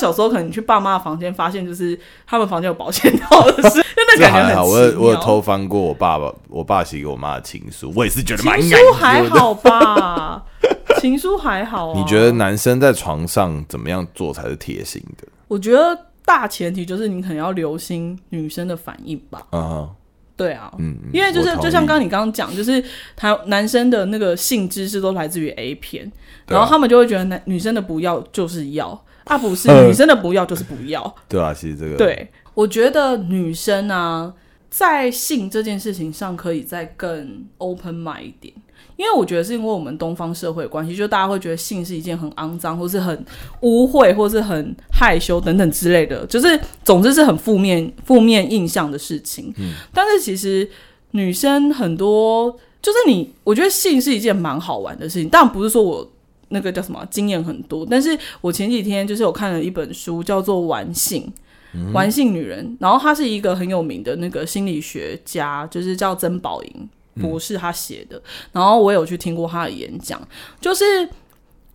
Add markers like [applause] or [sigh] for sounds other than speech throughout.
小时候可能你去爸妈的房间，发现就是他们房间有保险套的事，[laughs] 真的感觉很。我有我有偷翻过我爸爸我爸写给我妈的情书，我也是觉得蛮。情书还好吧？情书还好啊。你觉得男生在床上怎么样做才是贴心的？我觉得大前提就是你可能要留心女生的反应吧。嗯哼。对啊，嗯，因为就是就像刚刚你刚刚讲，就是他男生的那个性知识都来自于 A 片，然后他们就会觉得男女生的不要就是要啊，不是女生的不要就是不要，对啊，其实这个对，我觉得女生啊，在性这件事情上可以再更 open mind 一点。因为我觉得是因为我们东方社会的关系，就大家会觉得性是一件很肮脏，或是很污秽，或是很害羞等等之类的，就是总之是很负面负面印象的事情。嗯，但是其实女生很多，就是你，我觉得性是一件蛮好玩的事情。当然不是说我那个叫什么经验很多，但是我前几天就是有看了一本书，叫做《玩性》，玩性女人，然后她是一个很有名的那个心理学家，就是叫曾宝莹。博士他写的，然后我有去听过他的演讲，就是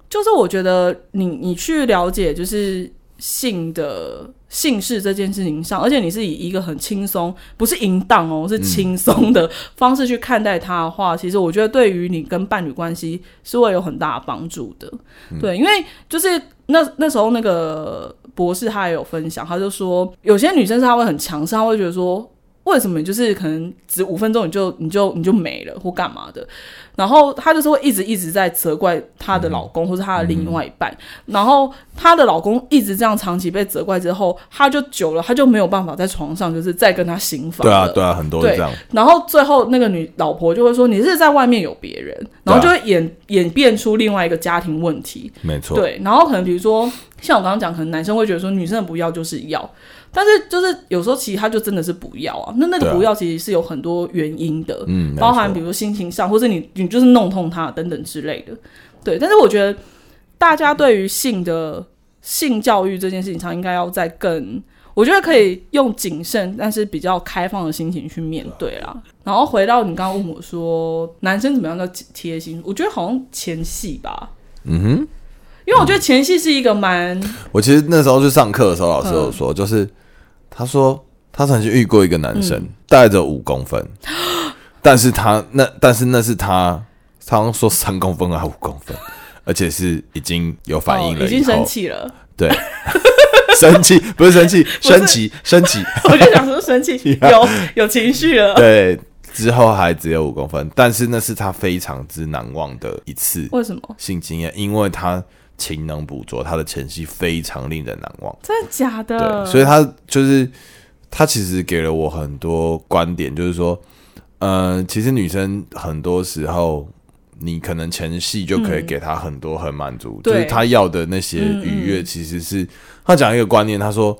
就是我觉得你你去了解就是性的性事这件事情上，而且你是以一个很轻松，不是淫荡哦，是轻松的方式去看待他的话，嗯、其实我觉得对于你跟伴侣关系是会有很大的帮助的。嗯、对，因为就是那那时候那个博士他也有分享，他就说有些女生是她会很强势，她会觉得说。为什么就是可能只五分钟你就你就你就没了或干嘛的？然后她就是会一直一直在责怪她的老公或是她的另外一半，然后她的老公一直这样长期被责怪之后，她就久了，她就没有办法在床上就是再跟他行房。对啊，对啊，很多这样。然后最后那个女老婆就会说：“你是在外面有别人。”然后就会演、啊、演变出另外一个家庭问题。没错。对，然后可能比如说像我刚刚讲，可能男生会觉得说女生的不要就是要。但是就是有时候其实他就真的是不要啊，那那个不要其实是有很多原因的，啊、嗯，包含比如说心情上，或者你你就是弄痛他等等之类的，对。但是我觉得大家对于性的性教育这件事情上，应该要再更，我觉得可以用谨慎但是比较开放的心情去面对啦。然后回到你刚刚问我说男生怎么样叫贴心，我觉得好像前戏吧，嗯哼，因为我觉得前戏是一个蛮……我其实那时候去上课的时候，老师有说就是。他说他曾经遇过一个男生，带着五公分，[gasps] 但是他那但是那是他，他刚说三公分还是五公分，[laughs] 而且是已经有反应了，已经生气了，对，[laughs] 生气不是生气，[laughs] 生气生气，我就想说生气，有有情绪了，对，之后还只有五公分，但是那是他非常之难忘的一次，为什么？性经验？因为他。勤能补拙，他的前戏非常令人难忘。真的假的？对，所以他就是他其实给了我很多观点，就是说，呃，其实女生很多时候，你可能前戏就可以给她很多很满足，嗯、就是她要的那些愉悦，其实是他讲一个观念，他说，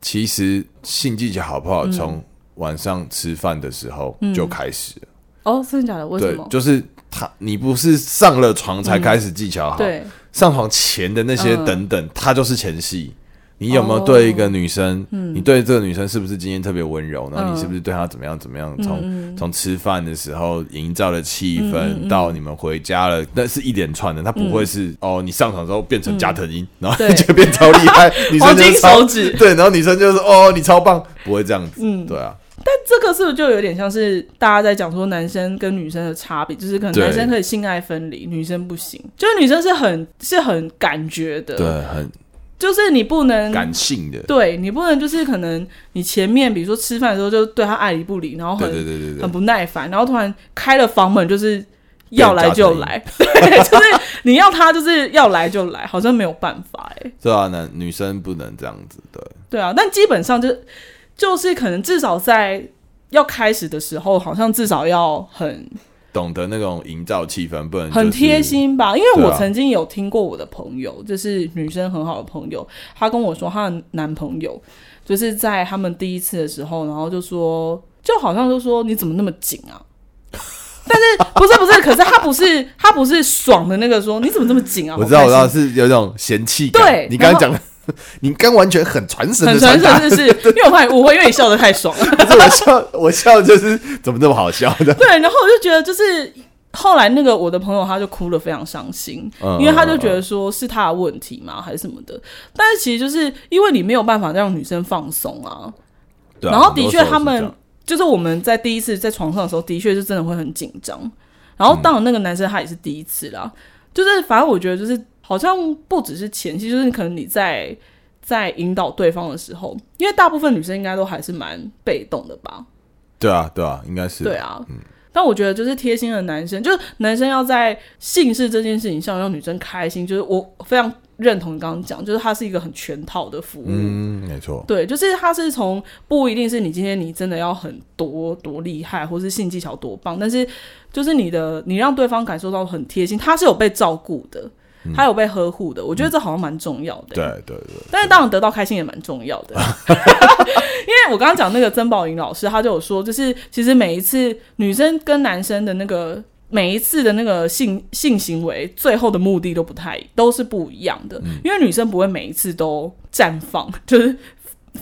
其实性技巧好不好，从晚上吃饭的时候就开始了。哦，真的假的？为什么？对，就是他，你不是上了床才开始技巧好。对。上床前的那些等等，他就是前戏。你有没有对一个女生？你对这个女生是不是今天特别温柔？然后你是不是对她怎么样怎么样？从从吃饭的时候营造的气氛，到你们回家了，那是一连串的。它不会是哦，你上床之后变成加藤鹰，然后就变超厉害，[laughs] 女生就超对，然后女生就是哦，你超棒，不会这样子。嗯，对啊。但这个是不是就有点像是大家在讲说男生跟女生的差别，就是可能男生可以性爱分离，女生不行。就是女生是很是很感觉的，对，很就是你不能感性的，对你不能就是可能你前面比如说吃饭的时候就对他爱理不理，然后很对对对对很不耐烦，然后突然开了房门就是要来就来，对，[laughs] 就是你要他就是要来就来，好像没有办法哎。对啊，男女生不能这样子，对对啊，但基本上就。就是可能至少在要开始的时候，好像至少要很懂得那种营造气氛，不能、就是、很贴心吧？因为我曾经有听过我的朋友，啊、就是女生很好的朋友，她跟我说，她的男朋友就是在他们第一次的时候，然后就说，就好像就说你怎么那么紧啊？[laughs] 但是不是不是，可是他不是他不是爽的那个说你怎么这么紧啊？我知道我知道是有一种嫌弃感。对，你刚刚讲的。[laughs] 你刚完全很传神，很传神，[laughs] 是是，因为我怕你误会，因为你笑得太爽了。[laughs] 不是我笑，我笑就是怎么这么好笑的？对，然后我就觉得就是后来那个我的朋友他就哭得非常伤心，因为他就觉得说是他的问题嘛，还是什么的。但是其实就是因为你没有办法让女生放松啊。然后的确他们就是我们在第一次在床上的时候，的确是真的会很紧张。然后当然那个男生他也是第一次啦，就是反正我觉得就是好像不只是前期，就是可能你在在引导对方的时候，因为大部分女生应该都还是蛮被动的吧。对啊，对啊，应该是。对啊，嗯。但我觉得就是贴心的男生，就是男生要在性事这件事情上让女生开心，就是我非常认同你刚刚讲，就是它是一个很全套的服务。嗯，没错。对，就是他是从不一定是你今天你真的要很多多厉害，或是性技巧多棒，但是就是你的你让对方感受到很贴心，他是有被照顾的。他有被呵护的，我觉得这好像蛮重要的。对对对，但是当然得到开心也蛮重要的。[laughs] 因为我刚刚讲那个曾宝云老师，他就有说，就是其实每一次女生跟男生的那个每一次的那个性性行为，最后的目的都不太都是不一样的。因为女生不会每一次都绽放，[laughs] 就是。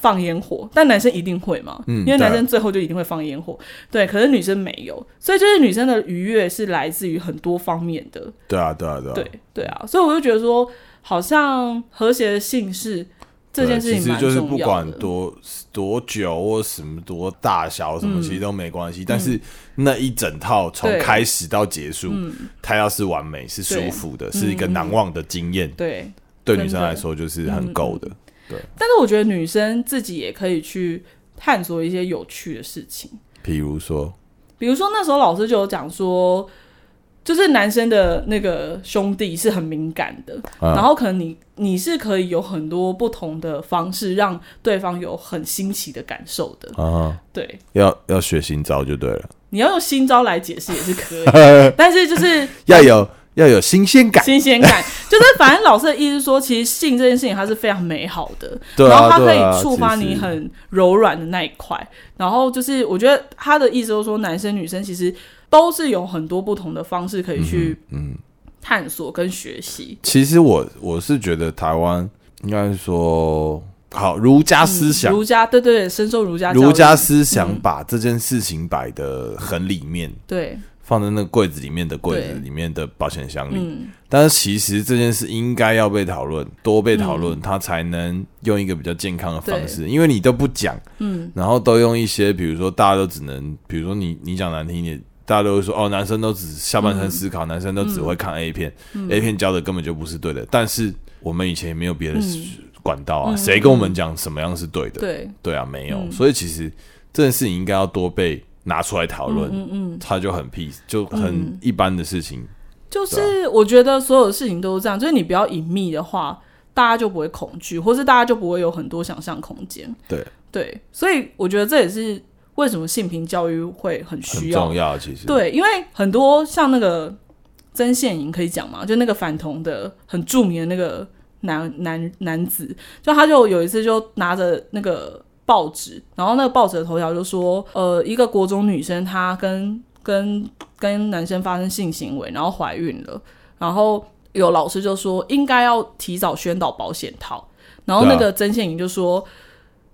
放烟火，但男生一定会嘛？嗯，因为男生最后就一定会放烟火，对。可是女生没有，所以就是女生的愉悦是来自于很多方面的。对啊，对啊，对啊，对对啊。所以我就觉得说，好像和谐的性是这件事情，其实就是不管多多久或什么多大小什么，其实都没关系。但是那一整套从开始到结束，它要是完美、是舒服的，是一个难忘的经验，对，对女生来说就是很够的。对，但是我觉得女生自己也可以去探索一些有趣的事情，比如说，比如说那时候老师就有讲说，就是男生的那个兄弟是很敏感的，啊、然后可能你你是可以有很多不同的方式让对方有很新奇的感受的。啊，对，要要学新招就对了，你要用新招来解释也是可以，[laughs] 但是就是要有。要有新鲜感，新鲜感。[laughs] 就是反正老师的意思说，其实性这件事情它是非常美好的，然后它可以触发你很柔软的那一块。然后就是我觉得他的意思就是说，男生女生其实都是有很多不同的方式可以去嗯探索跟学习。其实我我是觉得台湾应该是说好儒家思想，儒家对对对，深受儒家儒家思想把这件事情摆的很里面，对。放在那个柜子里面的柜子里面的保险箱里，嗯、但是其实这件事应该要被讨论，多被讨论，它、嗯、才能用一个比较健康的方式。因为你都不讲，嗯，然后都用一些，比如说大家都只能，比如说你你讲难听一点，大家都会说哦，男生都只下半身思考，嗯、男生都只会看 A 片、嗯、，A 片教的根本就不是对的。但是我们以前也没有别的管道啊，谁、嗯、跟我们讲什么样是对的？对。对啊，没有。嗯、所以其实这件事情应该要多被。拿出来讨论，嗯嗯，他就很 peace，就很一般的事情。就是我觉得所有的事情都是这样，就是你比较隐秘的话，大家就不会恐惧，或是大家就不会有很多想象空间。对对，所以我觉得这也是为什么性平教育会很需要，很重要。其实对，因为很多像那个曾宪颖可以讲嘛，就那个反同的很著名的那个男男男子，就他就有一次就拿着那个。报纸，然后那个报纸的头条就说，呃，一个国中女生她跟跟跟男生发生性行为，然后怀孕了，然后有老师就说应该要提早宣导保险套，然后那个曾宪颖就说，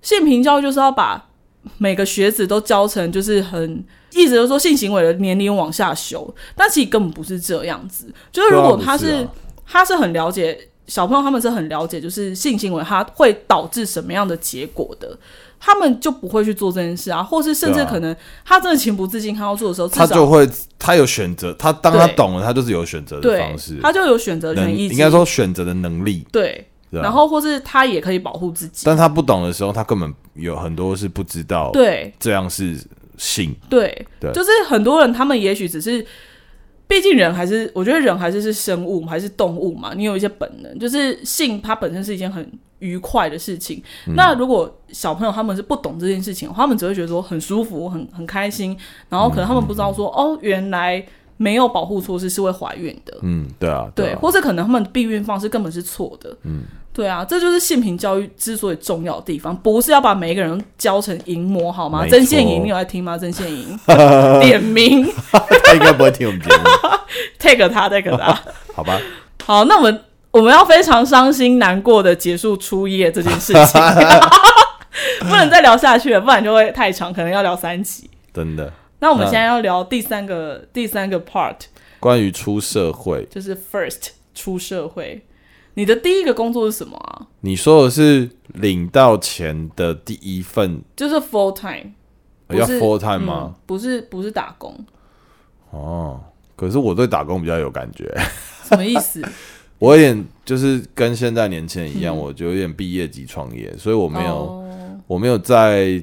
性平教育就是要把每个学子都教成就是很，意思就是说性行为的年龄往下修，但其实根本不是这样子，就是如果他是他是很了解。小朋友他们是很了解，就是性行为它会导致什么样的结果的，他们就不会去做这件事啊，或是甚至可能他真的情不自禁他要做的时候，他就会他有选择，他当他懂了，他就是有选择的方式，他就有选择权益，应该说选择的能力，对，然后或是他也可以保护自己，但他不懂的时候，他根本有很多是不知道，对，这样是性，对，对，就是很多人他们也许只是。毕竟人还是，我觉得人还是是生物，还是动物嘛。你有一些本能，就是性，它本身是一件很愉快的事情。嗯、那如果小朋友他们是不懂这件事情，他们只会觉得说很舒服、很很开心，然后可能他们不知道说，嗯、哦，原来没有保护措施是会怀孕的。嗯，对啊，对，啊对，或者可能他们避孕方式根本是错的。嗯。对啊，这就是性平教育之所以重要的地方，不是要把每一个人教成淫魔，好吗？曾宪颖，你有在听吗？曾宪颖 [laughs] 点名，[laughs] 他应该不会听我们节目。[laughs] take 他，take 他，好吧。好，那我们我们要非常伤心难过的结束初夜这件事情，不能再聊下去了，不然就会太长，可能要聊三集。真的。那我们现在要聊第三个第三个 part，关于出社会，就是 first 出社会，你的第一个工作是什么啊？你说的是领到钱的第一份，就是 full time，要 full time 吗？嗯、不是，不是打工。哦，可是我对打工比较有感觉。什么意思？[laughs] 我有点就是跟现在年轻人一样，嗯、我就有点毕业即创业，所以我没有，哦、我没有在。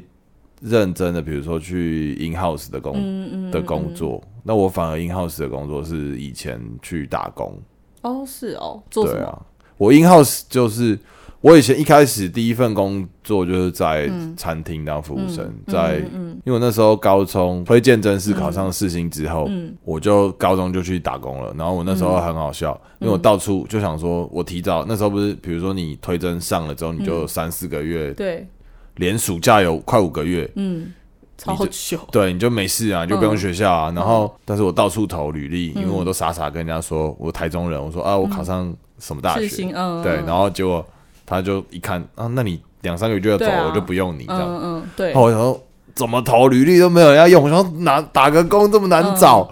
认真的，比如说去 in house 的工、嗯嗯、的工作，那我反而 in house 的工作是以前去打工。哦，是哦，做什么？对啊，我 in house 就是我以前一开始第一份工作就是在餐厅当服务生，嗯、在、嗯。因为我那时候高中推荐真试考上四星之后，嗯、我就高中就去打工了。然后我那时候很好笑，嗯、因为我到处就想说，我提早那时候不是，比如说你推甄上了之后，你就三四个月、嗯、对。连暑假有快五个月，嗯，超久，对，你就没事啊，你就不用学校啊。然后，但是我到处投履历，因为我都傻傻跟人家说我台中人，我说啊，我考上什么大学，对，然后结果他就一看啊，那你两三个月就要走，我就不用你这样，嗯，对。后来我说怎么投履历都没有人要用，我说拿打个工这么难找，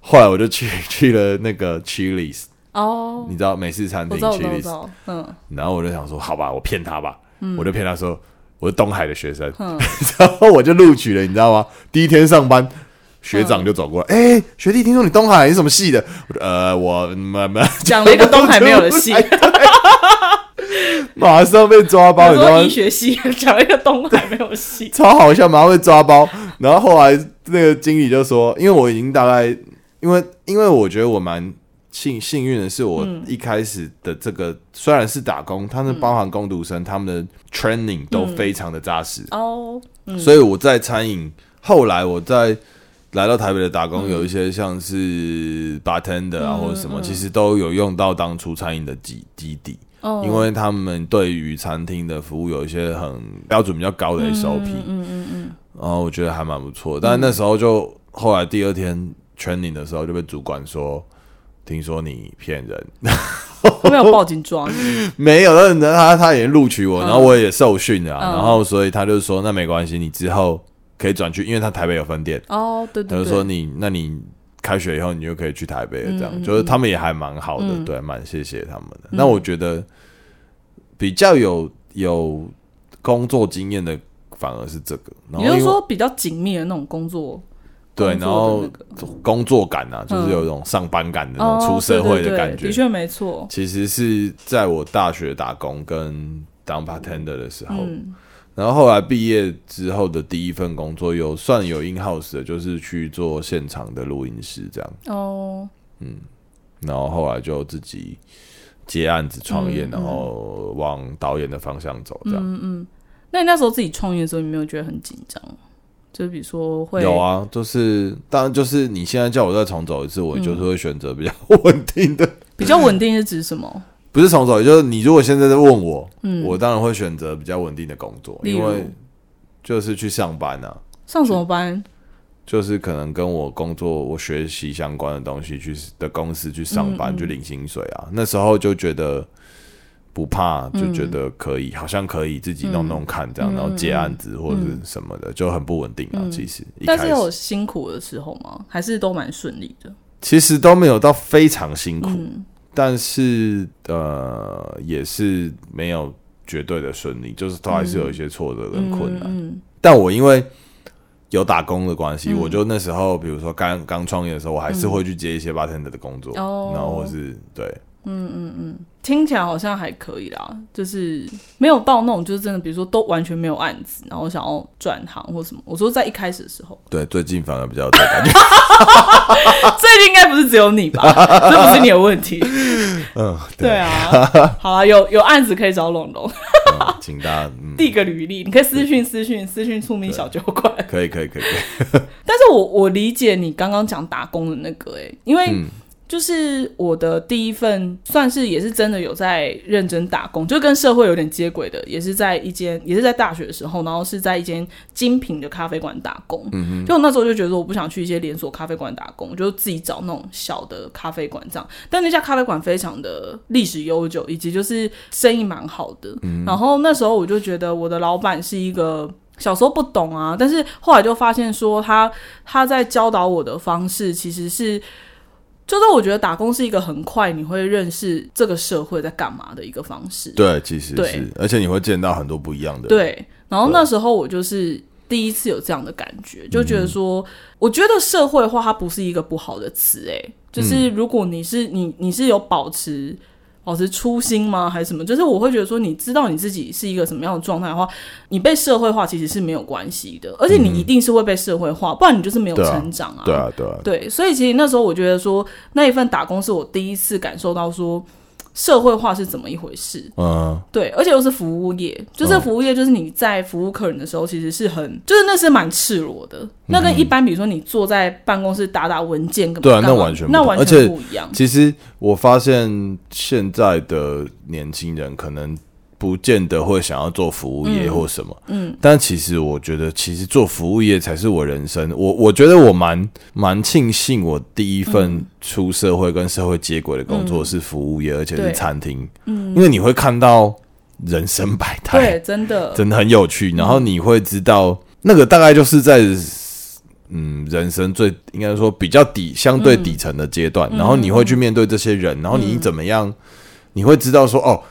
后来我就去 [laughs] 去了那个 Chili's 哦，你知道美式餐厅 Chili's，嗯，然后我就想说好吧，我骗他吧，嗯。我就骗他说。我是东海的学生，嗯、[laughs] 然后我就录取了，你知道吗？第一天上班，学长就走过来，哎、学弟，听说你东海是什么系的？呃，我慢慢讲了一个东海没有的系，[laughs] 马上被抓包。你说医学系讲了一个东海没有系，[laughs] 超好笑，马上被抓包。然后后来那个经理就说，因为我已经大概，因为因为我觉得我蛮。幸幸运的是，我一开始的这个、嗯、虽然是打工，他们包含工读生，嗯、他们的 training 都非常的扎实哦，嗯、所以我在餐饮，后来我在来到台北的打工，有一些像是 bartender 啊或者什么，嗯、其实都有用到当初餐饮的基基底，哦、因为他们对于餐厅的服务有一些很标准比较高的 SOP，嗯嗯嗯，嗯然后我觉得还蛮不错，但那时候就后来第二天 training 的时候就被主管说。听说你骗人，[laughs] 没有报警抓你？[laughs] 没有，那那他他已经录取我，然后我也受训了，然后所以他就说那没关系，你之后可以转去，因为他台北有分店。哦，对对，他就说你那你开学以后你就可以去台北了，这样就是他们也还蛮好的，对，蛮谢谢他们的。那我觉得比较有有工作经验的反而是这个，你就说比较紧密的那种工作。对，然后工作感啊，就是有一种上班感的那种出社会的感觉，的确没错。其实是在我大学打工跟当 bartender 的时候，然后后来毕业之后的第一份工作有算有 in house 的，就是去做现场的录音师这样。哦，嗯，然后后来就自己接案子创业，然后往导演的方向走这样。嗯嗯，那你那时候自己创业的时候，你没有觉得很紧张？就比如说会有啊，就是当然就是你现在叫我再重走一次，我就是会选择比较 [laughs] 稳定的。比较稳定是指什么？不是重走，也就是你如果现在在问我，嗯，我当然会选择比较稳定的工作，因为就是去上班啊。上什么班？就是可能跟我工作、我学习相关的东西去的公司去上班，去领薪水啊。那时候就觉得。不怕，就觉得可以，嗯、好像可以自己弄弄看这样，嗯、然后接案子或者是什么的，嗯、就很不稳定啊。嗯、其实，但是有辛苦的时候吗？还是都蛮顺利的？其实都没有到非常辛苦，嗯、但是呃，也是没有绝对的顺利，就是都还是有一些挫折跟困难。嗯嗯、但我因为有打工的关系，嗯、我就那时候，比如说刚刚创业的时候，我还是会去接一些 bartender 的工作，嗯、然后或是对。嗯嗯嗯，听起来好像还可以啦，就是没有到那种就是真的，比如说都完全没有案子，然后想要转行或什么。我说在一开始的时候，对，最近反而比较多感觉，[laughs] 最近应该不是只有你吧？这不是你有问题。[laughs] 嗯，对，对啊，好啊，有有案子可以找龙龙，嗯，请大家递个履历，你可以私讯私讯私讯出名小酒馆，可以可以可以。[laughs] 但是我我理解你刚刚讲打工的那个，欸，哎，因为。嗯就是我的第一份，算是也是真的有在认真打工，就跟社会有点接轨的，也是在一间，也是在大学的时候，然后是在一间精品的咖啡馆打工。嗯哼，就我那时候就觉得，我不想去一些连锁咖啡馆打工，我就自己找那种小的咖啡馆这样。但那家咖啡馆非常的历史悠久，以及就是生意蛮好的。嗯，然后那时候我就觉得我的老板是一个小时候不懂啊，但是后来就发现说他他在教导我的方式其实是。就是我觉得打工是一个很快你会认识这个社会在干嘛的一个方式。对，其实是，而且你会见到很多不一样的。对，然后那时候我就是第一次有这样的感觉，就觉得说，我觉得社会化它不是一个不好的词，哎，就是如果你是你你是有保持。保持初心吗？还是什么？就是我会觉得说，你知道你自己是一个什么样的状态的话，你被社会化其实是没有关系的，而且你一定是会被社会化，不然你就是没有成长啊。对啊，对啊，对，所以其实那时候我觉得说，那一份打工是我第一次感受到说。社会化是怎么一回事？嗯，对，而且又是服务业，就是服务业，就是你在服务客人的时候，其实是很，就是那是蛮赤裸的。那跟一般，比如说你坐在办公室打打文件，对啊，那完全那完全不一样。其实我发现现在的年轻人可能。不见得会想要做服务业或什么，嗯，嗯，但其实我觉得，其实做服务业才是我人生。我我觉得我蛮蛮庆幸，我第一份出社会跟社会接轨的工作是服务业，嗯、而且是餐厅，嗯，因为你会看到人生百态，对，真的。[laughs] 真的很有趣。然后你会知道，那个大概就是在嗯人生最应该说比较底相对底层的阶段，嗯、然后你会去面对这些人，然后你怎么样，你会知道说哦。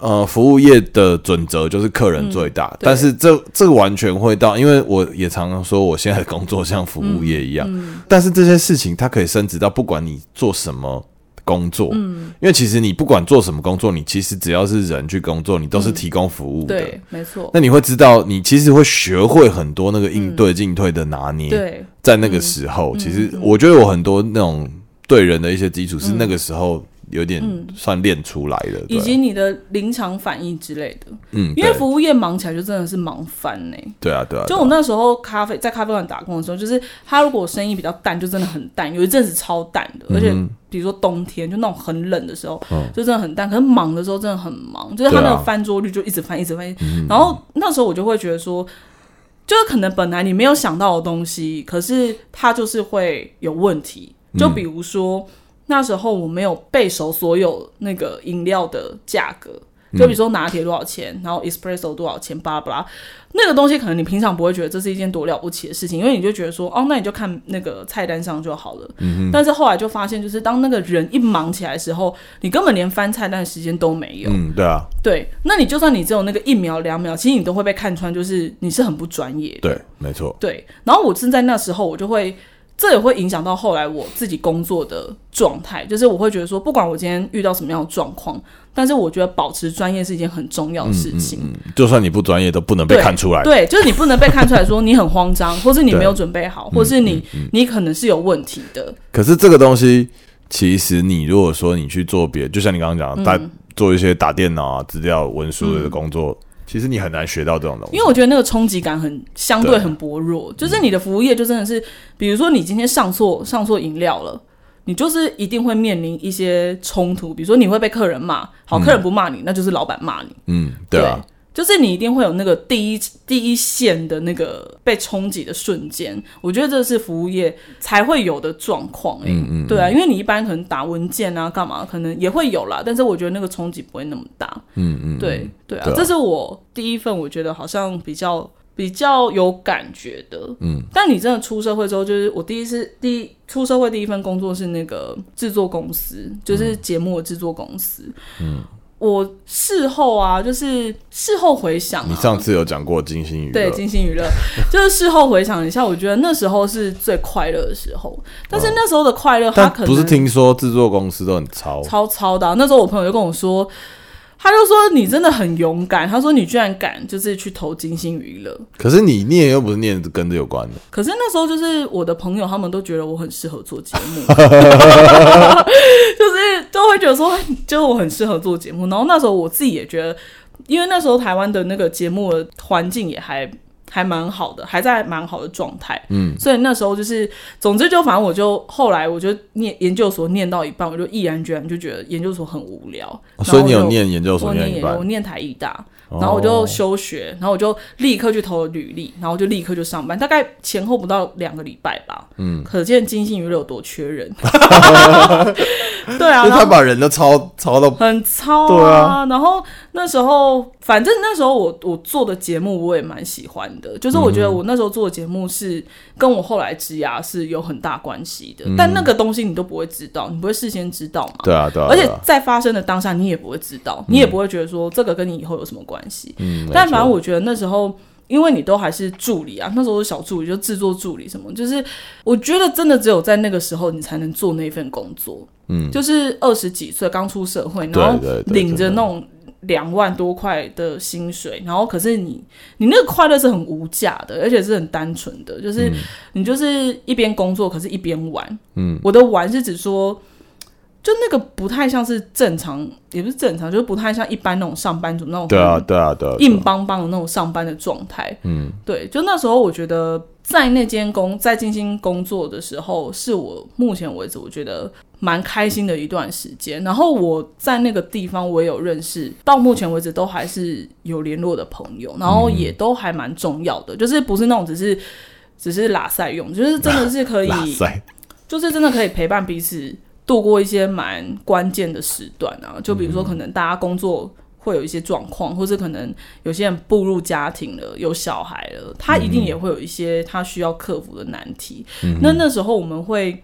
呃，服务业的准则就是客人最大，嗯、但是这这个完全会到，因为我也常常说，我现在的工作像服务业一样，嗯嗯、但是这些事情它可以升值到不管你做什么工作，嗯，因为其实你不管做什么工作，你其实只要是人去工作，你都是提供服务的，没错。那你会知道，你其实会学会很多那个应对进退的拿捏，对、嗯，在那个时候，嗯、其实我觉得我很多那种对人的一些基础是那个时候。有点算练出来的，以及你的临场反应之类的。嗯，因为服务业忙起来就真的是忙翻呢。对啊，对啊。就我那时候咖啡在咖啡馆打工的时候，就是他如果生意比较淡，就真的很淡。有一阵子超淡的，而且比如说冬天就那种很冷的时候，就真的很淡。可是忙的时候真的很忙，就是他那个翻桌率就一直翻，一直翻。然后那时候我就会觉得说，就是可能本来你没有想到的东西，可是它就是会有问题。就比如说。那时候我没有背熟所有那个饮料的价格，就比如说拿铁多少钱，嗯、然后 espresso 多少钱，巴拉巴拉，那个东西可能你平常不会觉得这是一件多了不起的事情，因为你就觉得说，哦，那你就看那个菜单上就好了。嗯哼。但是后来就发现，就是当那个人一忙起来的时候，你根本连翻菜单的时间都没有。嗯，对啊。对，那你就算你只有那个一秒两秒，其实你都会被看穿，就是你是很不专业。对，没错。对，然后我正在那时候，我就会。这也会影响到后来我自己工作的状态，就是我会觉得说，不管我今天遇到什么样的状况，但是我觉得保持专业是一件很重要的事情。嗯嗯嗯、就算你不专业，都不能被看出来。对，就是你不能被看出来说你很慌张，[laughs] 或是你没有准备好，或是你、你可能是有问题的。可是这个东西，其实你如果说你去做别，就像你刚刚讲的，打、嗯、做一些打电脑啊、资料文书的工作。嗯其实你很难学到这种东西，因为我觉得那个冲击感很相对很薄弱。就是你的服务业就真的是，比如说你今天上错上错饮料了，你就是一定会面临一些冲突。比如说你会被客人骂，好，客人不骂你，嗯、那就是老板骂你。嗯，对啊。对就是你一定会有那个第一第一线的那个被冲击的瞬间，我觉得这是服务业才会有的状况。哎，嗯嗯，对啊，因为你一般可能打文件啊，干嘛可能也会有啦，但是我觉得那个冲击不会那么大。嗯嗯，对对啊，对啊，这是我第一份我觉得好像比较比较有感觉的。嗯，但你真的出社会之后，就是我第一次第一出社会第一份工作是那个制作公司，就是节目的制作公司。嗯。我事后啊，就是事后回想，啊，你上次有讲过金星娱乐，对，金星娱乐，[laughs] 就是事后回想一下，我觉得那时候是最快乐的时候。但是那时候的快乐，他可能不是听说制作公司都很超超超的，啊。那时候我朋友就跟我说。他就说你真的很勇敢，他说你居然敢就是去投金星娱乐。可是你念又不是念跟这有关的。可是那时候就是我的朋友他们都觉得我很适合做节目，[laughs] [laughs] 就是都会觉得说，就是我很适合做节目。然后那时候我自己也觉得，因为那时候台湾的那个节目的环境也还。还蛮好的，还在蛮好的状态。嗯，所以那时候就是，总之就反正我就后来我就念研究所念到一半，我就毅然决然就觉得研究所很无聊。所以你有念研究所念一半？我念台艺大，然后我就休学，然后我就立刻去投了履历，然后就立刻就上班，大概前后不到两个礼拜吧。嗯，可见金星娱乐有多缺人。[laughs] 对啊，他把人都超超到很超啊。对啊，然后那时候，反正那时候我我做的节目我也蛮喜欢的，就是我觉得我那时候做的节目是跟我后来职涯是有很大关系的。嗯、但那个东西你都不会知道，你不会事先知道嘛？对啊，对啊。而且在发生的当下，你也不会知道，你也不会觉得说这个跟你以后有什么关系。嗯。但反正我觉得那时候。因为你都还是助理啊，那时候是小助理，就制作助理什么，就是我觉得真的只有在那个时候，你才能做那份工作。嗯，就是二十几岁刚出社会，然后领着那种两万多块的薪水，然后可是你你那个快乐是很无价的，而且是很单纯的，就是你就是一边工作，可是一边玩。嗯，我的玩是指说。就那个不太像是正常，也不是正常，就是不太像一般那种上班族那种。对啊，对啊，对啊，硬邦邦的那种上班的状态。嗯，对，就那时候我觉得在那间工在金星工作的时候，是我目前为止我觉得蛮开心的一段时间。然后我在那个地方我也有认识，到目前为止都还是有联络的朋友，然后也都还蛮重要的，就是不是那种只是只是拉塞用，就是真的是可以，[laughs] 就是真的可以陪伴彼此。度过一些蛮关键的时段啊，就比如说可能大家工作会有一些状况，嗯、或是可能有些人步入家庭了，有小孩了，他一定也会有一些他需要克服的难题。嗯、那那时候我们会，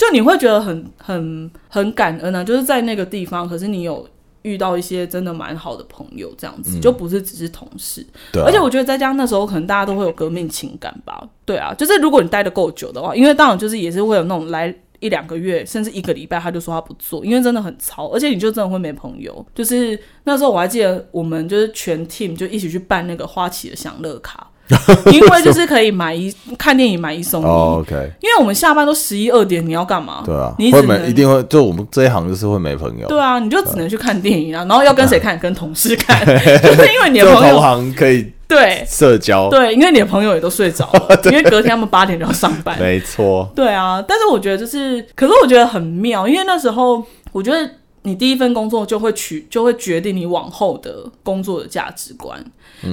就你会觉得很很很感恩啊，就是在那个地方，可是你有遇到一些真的蛮好的朋友，这样子、嗯、就不是只是同事。对、啊，而且我觉得在家那时候可能大家都会有革命情感吧。对啊，就是如果你待的够久的话，因为当然就是也是会有那种来。一两个月，甚至一个礼拜，他就说他不做，因为真的很糙，而且你就真的会没朋友。就是那时候我还记得，我们就是全 team 就一起去办那个花旗的享乐卡，[laughs] 因为就是可以买一看电影买一送一。Oh, OK。因为我们下班都十一二点，你要干嘛？对啊，你会没一定会就我们这一行就是会没朋友。对啊，你就只能去看电影啊，然后要跟谁看？跟同事看，[laughs] 就是因为你的朋友同行可以。对，社交对，因为你的朋友也都睡着了，[laughs] 因为隔天他们八点就要上班。没错。对啊，但是我觉得就是，可是我觉得很妙，因为那时候我觉得你第一份工作就会取，就会决定你往后的工作的价值观。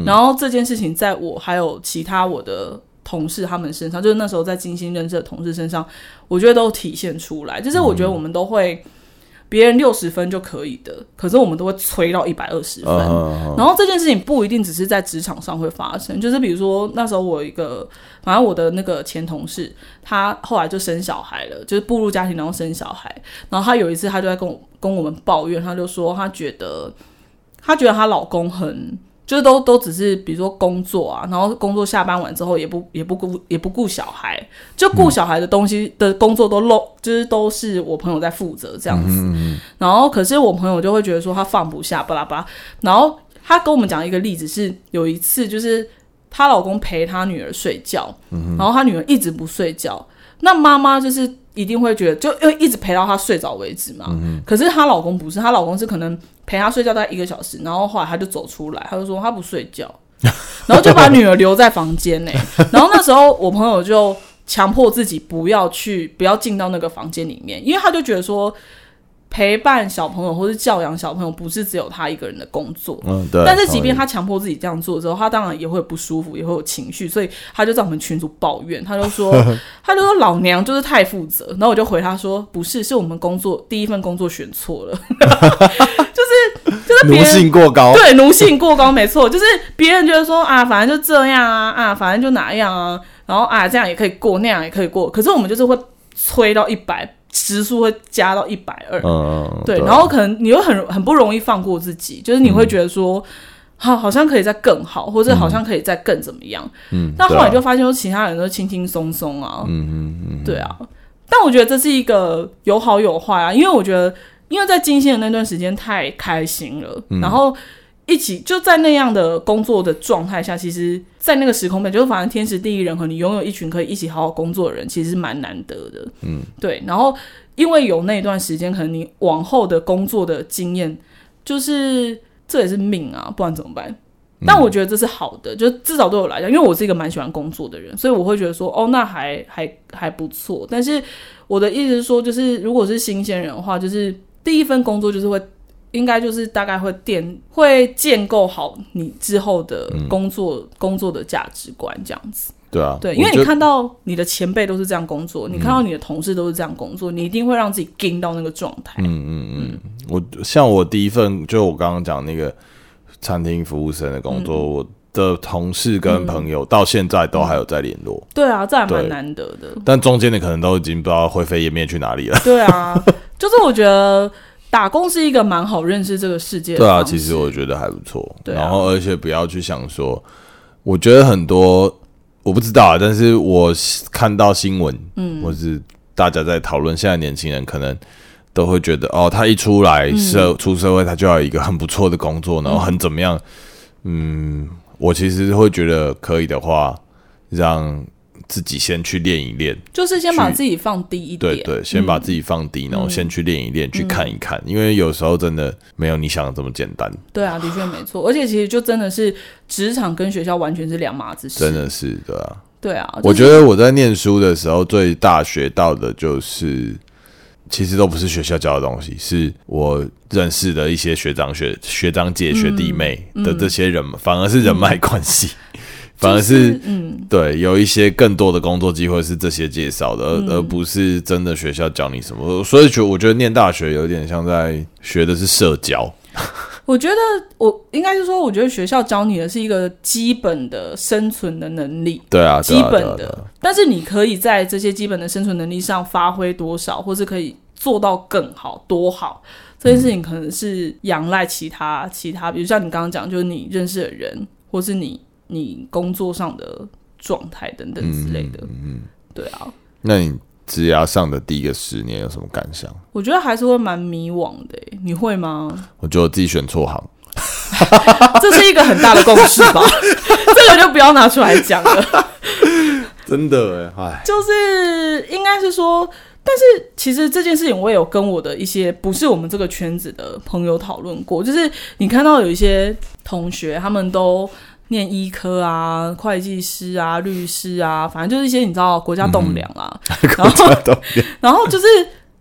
然后这件事情在我还有其他我的同事他们身上，就是那时候在精心认识的同事身上，我觉得都体现出来。就是我觉得我们都会。别人六十分就可以的，可是我们都会催到一百二十分。Uh, uh, uh, 然后这件事情不一定只是在职场上会发生，就是比如说那时候我一个，反正我的那个前同事，他后来就生小孩了，就是步入家庭然后生小孩。然后他有一次他就在跟我跟我们抱怨，他就说他觉得他觉得她老公很。就是都都只是比如说工作啊，然后工作下班完之后也不也不顾也不顾小孩，就顾小孩的东西的工作都漏，就是都是我朋友在负责这样子。然后可是我朋友就会觉得说他放不下，巴拉巴拉。然后他跟我们讲一个例子是，有一次就是她老公陪她女儿睡觉，然后她女儿一直不睡觉，那妈妈就是。一定会觉得，就因为一直陪到她睡着为止嘛。嗯、可是她老公不是，她老公是可能陪她睡觉大概一个小时，然后后来他就走出来，他就说他不睡觉，[laughs] 然后就把女儿留在房间内。然后那时候我朋友就强迫自己不要去，不要进到那个房间里面，因为他就觉得说。陪伴小朋友或是教养小朋友，不是只有他一个人的工作。嗯，对。但是，即便他强迫自己这样做之后，他当然也会不舒服，也会有情绪，所以他就在我们群组抱怨，他就说，[laughs] 他就说老娘就是太负责。然后我就回他说，不是，是我们工作第一份工作选错了，[laughs] 就是就是奴性过高，对，奴性过高，没错，就是别人觉得说啊，反正就这样啊，啊，反正就哪样啊，然后啊，这样也可以过，那样也可以过，可是我们就是会催到一百。时速会加到一百二，对，然后可能你又很很不容易放过自己，就是你会觉得说，好、嗯，好像可以再更好，或者好像可以再更怎么样，嗯，但后来就发现说，其他人都轻轻松松啊，嗯嗯嗯，对啊，但我觉得这是一个有好有坏啊，因为我觉得，因为在金星的那段时间太开心了，嗯、然后。一起就在那样的工作的状态下，其实，在那个时空里，就是反正天时地利人和，你拥有一群可以一起好好工作的人，其实是蛮难得的。嗯，对。然后，因为有那段时间，可能你往后的工作的经验，就是这也是命啊，不然怎么办？但我觉得这是好的，就至少对我来讲，因为我是一个蛮喜欢工作的人，所以我会觉得说，哦，那还还还不错。但是我的意思是说，就是如果是新鲜人的话，就是第一份工作就是会。应该就是大概会垫会建构好你之后的工作、嗯、工作的价值观这样子。对啊，对，因为你看到你的前辈都是这样工作，你看到你的同事都是这样工作，嗯、你一定会让自己跟到那个状态。嗯嗯嗯，我像我第一份就我刚刚讲那个餐厅服务生的工作，嗯、我的同事跟朋友到现在都还有在联络。对啊，这还蛮难得的。但中间的可能都已经不知道灰飞烟灭去哪里了。对啊，[laughs] 就是我觉得打工是一个蛮好认识这个世界的。对啊，其实我觉得还不错。对啊、然后而且不要去想说，我觉得很多。我不知道啊，但是我看到新闻，嗯，或是大家在讨论，现在年轻人可能都会觉得，哦，他一出来社、嗯、出社会，他就要有一个很不错的工作，然后很怎么样，嗯，嗯，我其实会觉得可以的话，让。自己先去练一练，就是先把自己放低一点。对对，先把自己放低，嗯、然后先去练一练，嗯、去看一看。因为有时候真的没有你想的这么简单。对啊，的确没错。而且其实就真的是职场跟学校完全是两码子事。真的是对啊。对啊，就是、我觉得我在念书的时候最大学到的就是，其实都不是学校教的东西，是我认识的一些学长学学长姐学弟妹的这些人，嗯、反而是人脉关系。嗯反而是，就是、嗯，对，有一些更多的工作机会是这些介绍的，而、嗯、而不是真的学校教你什么。所以，觉我觉得念大学有点像在学的是社交。[laughs] 我觉得我应该是说，我觉得学校教你的是一个基本的生存的能力。对啊，基本的。但是你可以在这些基本的生存能力上发挥多少，或是可以做到更好多好，这件事情可能是仰赖其他其他，比如像你刚刚讲，就是你认识的人，或是你。你工作上的状态等等之类的，嗯，嗯对啊。那你职涯上的第一个十年有什么感想？我觉得还是会蛮迷惘的，你会吗？我觉得我自己选错行，[laughs] 这是一个很大的共识吧？[laughs] 这个就不要拿出来讲了。真的哎，就是应该是说，但是其实这件事情我也有跟我的一些不是我们这个圈子的朋友讨论过，就是你看到有一些同学他们都。念医科啊，会计师啊，律师啊，反正就是一些你知道国家栋梁啊，嗯、然后 [laughs] 然后就是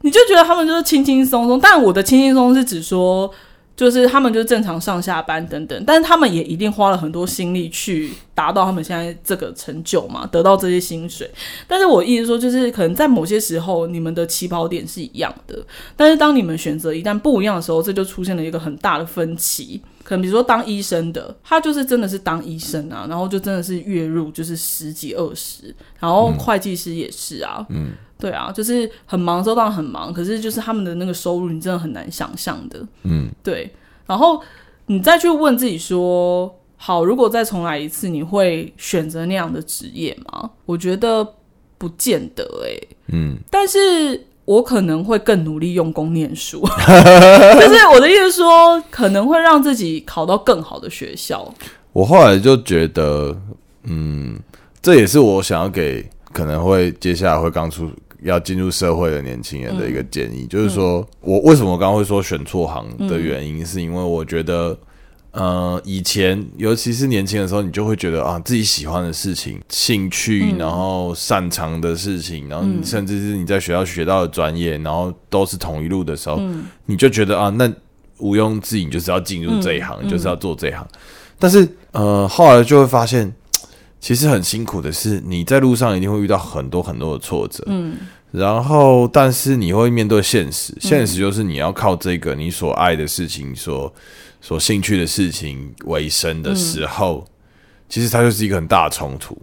你就觉得他们就是轻轻松松，但我的轻轻松松是指说，就是他们就正常上下班等等，但是他们也一定花了很多心力去达到他们现在这个成就嘛，得到这些薪水。但是我意思说，就是可能在某些时候你们的起跑点是一样的，但是当你们选择一旦不一样的时候，这就出现了一个很大的分歧。可能比如说当医生的，他就是真的是当医生啊，然后就真的是月入就是十几二十，然后会计师也是啊，嗯，对啊，就是很忙的时候当然很忙，可是就是他们的那个收入你真的很难想象的，嗯，对，然后你再去问自己说，好，如果再重来一次，你会选择那样的职业吗？我觉得不见得诶、欸，嗯，但是。我可能会更努力用功念书，[laughs] 就是我的意思说，可能会让自己考到更好的学校。我后来就觉得，嗯，这也是我想要给可能会接下来会刚出要进入社会的年轻人的一个建议，嗯、就是说我为什么我刚刚会说选错行的原因，是因为我觉得。呃，以前尤其是年轻的时候，你就会觉得啊，自己喜欢的事情、兴趣，然后擅长的事情，然后甚至是你在学校学到的专业，然后都是同一路的时候，你就觉得啊，那毋庸置疑，就是要进入这一行，就是要做这一行。但是呃，后来就会发现，其实很辛苦的是，你在路上一定会遇到很多很多的挫折，嗯，然后但是你会面对现实，现实就是你要靠这个你所爱的事情所。所兴趣的事情为生的时候，嗯、其实它就是一个很大的冲突，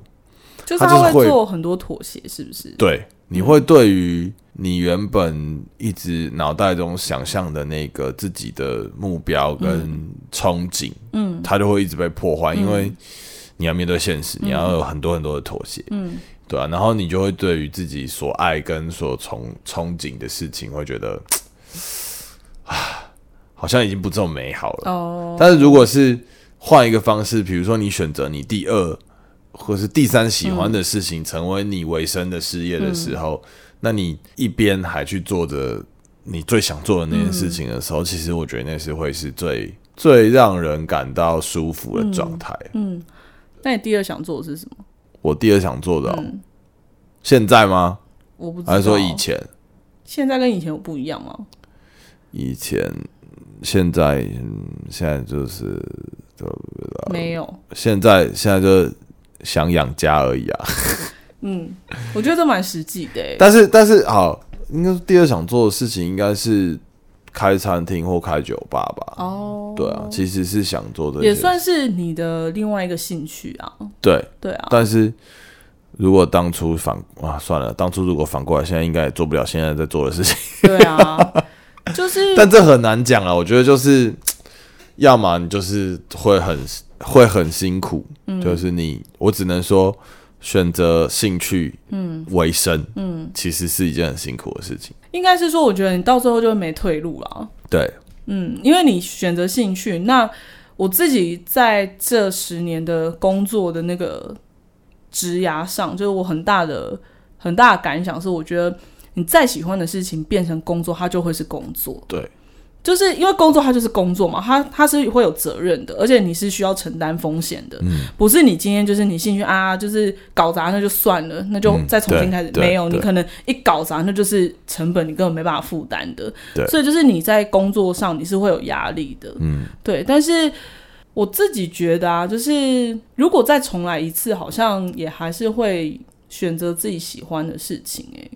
就是他会做很多妥协，是不是？对，你会对于你原本一直脑袋中想象的那个自己的目标跟憧憬，嗯，它就会一直被破坏，嗯、因为你要面对现实，嗯、你要有很多很多的妥协，嗯，对啊，然后你就会对于自己所爱跟所憧憧憬的事情，会觉得啊。好像已经不这么美好了。哦，但是如果是换一个方式，比如说你选择你第二或是第三喜欢的事情成为你维生的事业的时候，嗯、那你一边还去做着你最想做的那件事情的时候，嗯、其实我觉得那是会是最最让人感到舒服的状态。嗯，那你第二想做的是什么？我第二想做的、现在吗？我不知道，还是说以前？现在跟以前有不一样吗？以前。现在，嗯，现在就是就没有，现在现在就想养家而已啊。[laughs] 嗯，我觉得这蛮实际的。但是但是好，应该第二想做的事情应该是开餐厅或开酒吧吧？哦，对啊，其实是想做的，也算是你的另外一个兴趣啊。对对啊，但是。如果当初反啊，算了，当初如果反过来，现在应该也做不了现在在做的事情。对啊，[laughs] 就是，[laughs] 但这很难讲啊。我觉得就是，要么你就是会很会很辛苦，嗯、就是你，我只能说选择兴趣，嗯，为生，嗯，其实是一件很辛苦的事情。应该是说，我觉得你到最后就会没退路了。对，嗯，因为你选择兴趣，那我自己在这十年的工作的那个。职涯上，就是我很大的很大的感想是，我觉得你再喜欢的事情变成工作，它就会是工作。对，就是因为工作它就是工作嘛，它它是会有责任的，而且你是需要承担风险的。嗯，不是你今天就是你兴趣啊，就是搞砸那就算了，那就再重新开始。嗯、没有，你可能一搞砸，那就是成本，你根本没办法负担的。对，所以就是你在工作上你是会有压力的。嗯，对，但是。我自己觉得啊，就是如果再重来一次，好像也还是会选择自己喜欢的事情哎、欸。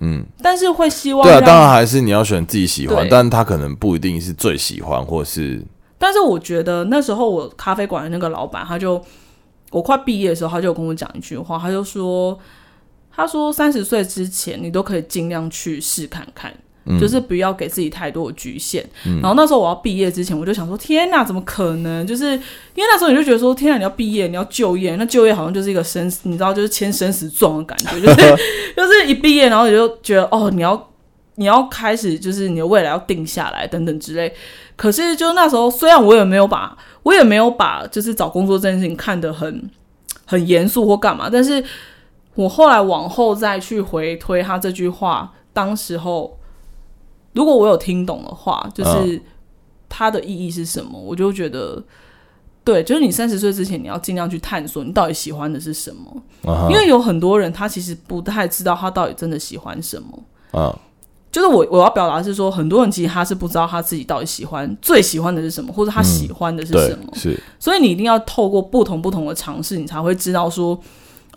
嗯，但是会希望。对啊，当然还是你要选自己喜欢，但他可能不一定是最喜欢，或是。但是我觉得那时候我咖啡馆的那个老板，他就我快毕业的时候，他就跟我讲一句话，他就说：“他说三十岁之前，你都可以尽量去试看看。”就是不要给自己太多的局限。嗯、然后那时候我要毕业之前，我就想说：天哪，怎么可能？就是因为那时候你就觉得说：天哪，你要毕业，你要就业，那就业好像就是一个生死，你知道，就是签生死状的感觉。就是 [laughs] 就是一毕业，然后你就觉得哦，你要你要开始，就是你的未来要定下来等等之类。可是就那时候，虽然我也没有把，我也没有把就是找工作这件事情看得很很严肃或干嘛，但是我后来往后再去回推他这句话，当时候。如果我有听懂的话，就是它的意义是什么，我就觉得对，就是你三十岁之前，你要尽量去探索你到底喜欢的是什么，因为有很多人他其实不太知道他到底真的喜欢什么。啊，就是我我要表达是说，很多人其实他是不知道他自己到底喜欢最喜欢的是什么，或者他喜欢的是什么。是，所以你一定要透过不同不同的尝试，你才会知道说。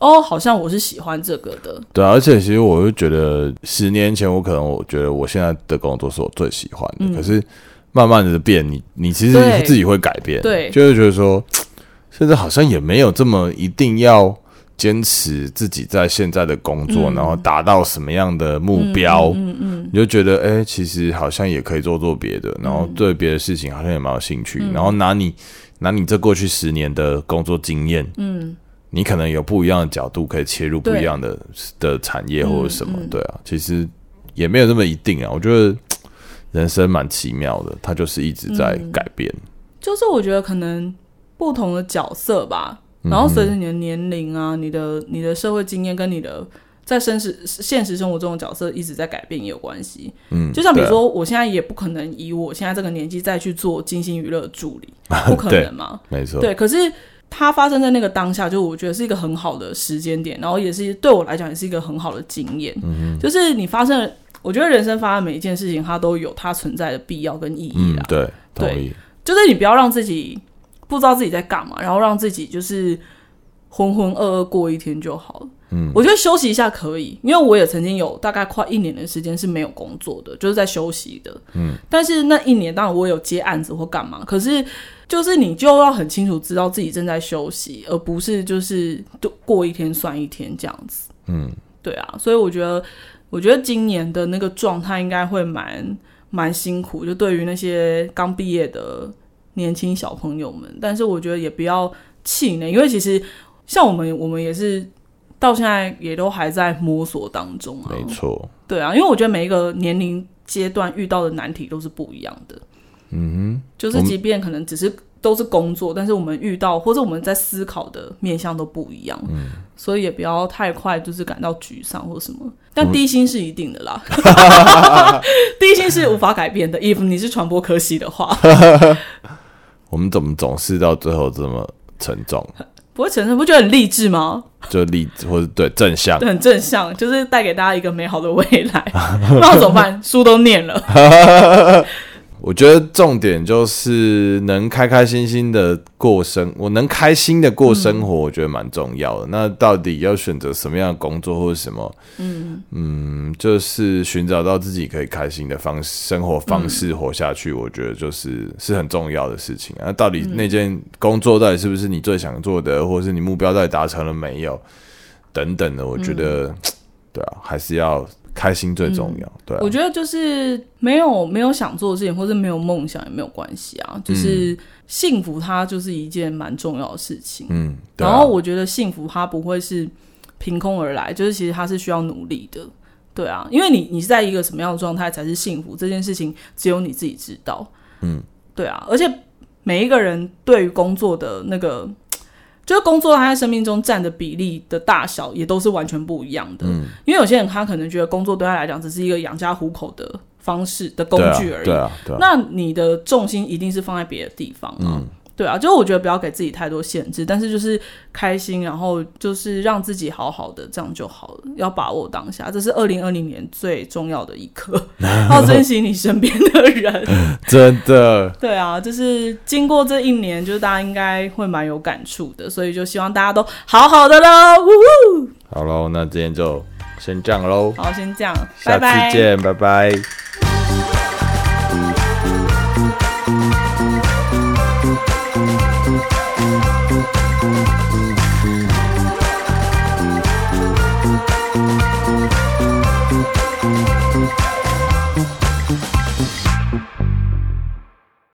哦，好像我是喜欢这个的。对啊，而且其实我就觉得，十年前我可能我觉得我现在的工作是我最喜欢的，嗯、可是慢慢的变，你你其实自己会改变，对，就是觉得说，现在好像也没有这么一定要坚持自己在现在的工作，嗯、然后达到什么样的目标，嗯嗯，嗯嗯。你就觉得，哎、欸，其实好像也可以做做别的，然后对别的事情好像也蛮有兴趣，嗯、然后拿你拿你这过去十年的工作经验，嗯。你可能有不一样的角度可以切入不一样的的产业或者什么，对啊，其实也没有那么一定啊。我觉得人生蛮奇妙的，它就是一直在改变。就是我觉得可能不同的角色吧，然后随着你的年龄啊，你的你的社会经验跟你的在真实现实生活中的角色一直在改变也有关系。嗯，就像比如说，我现在也不可能以我现在这个年纪再去做金星娱乐助理，[laughs] 不可能嘛？没错，对，可是。它发生在那个当下，就我觉得是一个很好的时间点，然后也是对我来讲也是一个很好的经验。嗯，就是你发生了，我觉得人生发生每一件事情，它都有它存在的必要跟意义啦。嗯、对，对，就是你不要让自己不知道自己在干嘛，然后让自己就是浑浑噩噩过一天就好了。嗯，我觉得休息一下可以，因为我也曾经有大概快一年的时间是没有工作的，就是在休息的。嗯，但是那一年当然我有接案子或干嘛，可是。就是你就要很清楚知道自己正在休息，而不是就是过一天算一天这样子。嗯，对啊，所以我觉得，我觉得今年的那个状态应该会蛮蛮辛苦，就对于那些刚毕业的年轻小朋友们。但是我觉得也不要气馁，因为其实像我们，我们也是到现在也都还在摸索当中啊。没错，对啊，因为我觉得每一个年龄阶段遇到的难题都是不一样的。嗯哼，就是即便可能只是都是工作，但是我们遇到或者我们在思考的面向都不一样，嗯，所以也不要太快就是感到沮丧或什么。但低薪是一定的啦，[laughs] 低薪是无法改变的。if 你是传播科系的话，[laughs] 我们怎么总是到最后这么沉重？不会沉重，不觉得很励志吗？就励志或者对正向，对，很正向，就是带给大家一个美好的未来。[laughs] 那怎么办？书都念了。我觉得重点就是能开开心心的过生，我能开心的过生活，我觉得蛮重要的。嗯、那到底要选择什么样的工作或者什么？嗯嗯，就是寻找到自己可以开心的方式、生活方式活下去，我觉得就是是很重要的事情。那到底那件工作到底是不是你最想做的，或者是你目标到底达成了没有？等等的，我觉得，嗯、对啊，还是要。开心最重要，嗯、对、啊。我觉得就是没有没有想做的事情，或者没有梦想也没有关系啊。就是幸福，它就是一件蛮重要的事情。嗯，啊、然后我觉得幸福它不会是凭空而来，就是其实它是需要努力的。对啊，因为你你是在一个什么样的状态才是幸福，这件事情只有你自己知道。嗯，对啊，而且每一个人对于工作的那个。就是工作，他在生命中占的比例的大小也都是完全不一样的。嗯，因为有些人他可能觉得工作对他来讲只是一个养家糊口的方式的工具而已。对啊，对啊，对啊。那你的重心一定是放在别的地方啊。嗯对啊，就是我觉得不要给自己太多限制，但是就是开心，然后就是让自己好好的，这样就好了。要把握当下，这是二零二零年最重要的一刻，[laughs] 要珍惜你身边的人。[laughs] 真的。对啊，就是经过这一年，就是大家应该会蛮有感触的，所以就希望大家都好好的喽。好喽，那今天就先这样喽。好，先这样，下次见，拜拜。拜拜。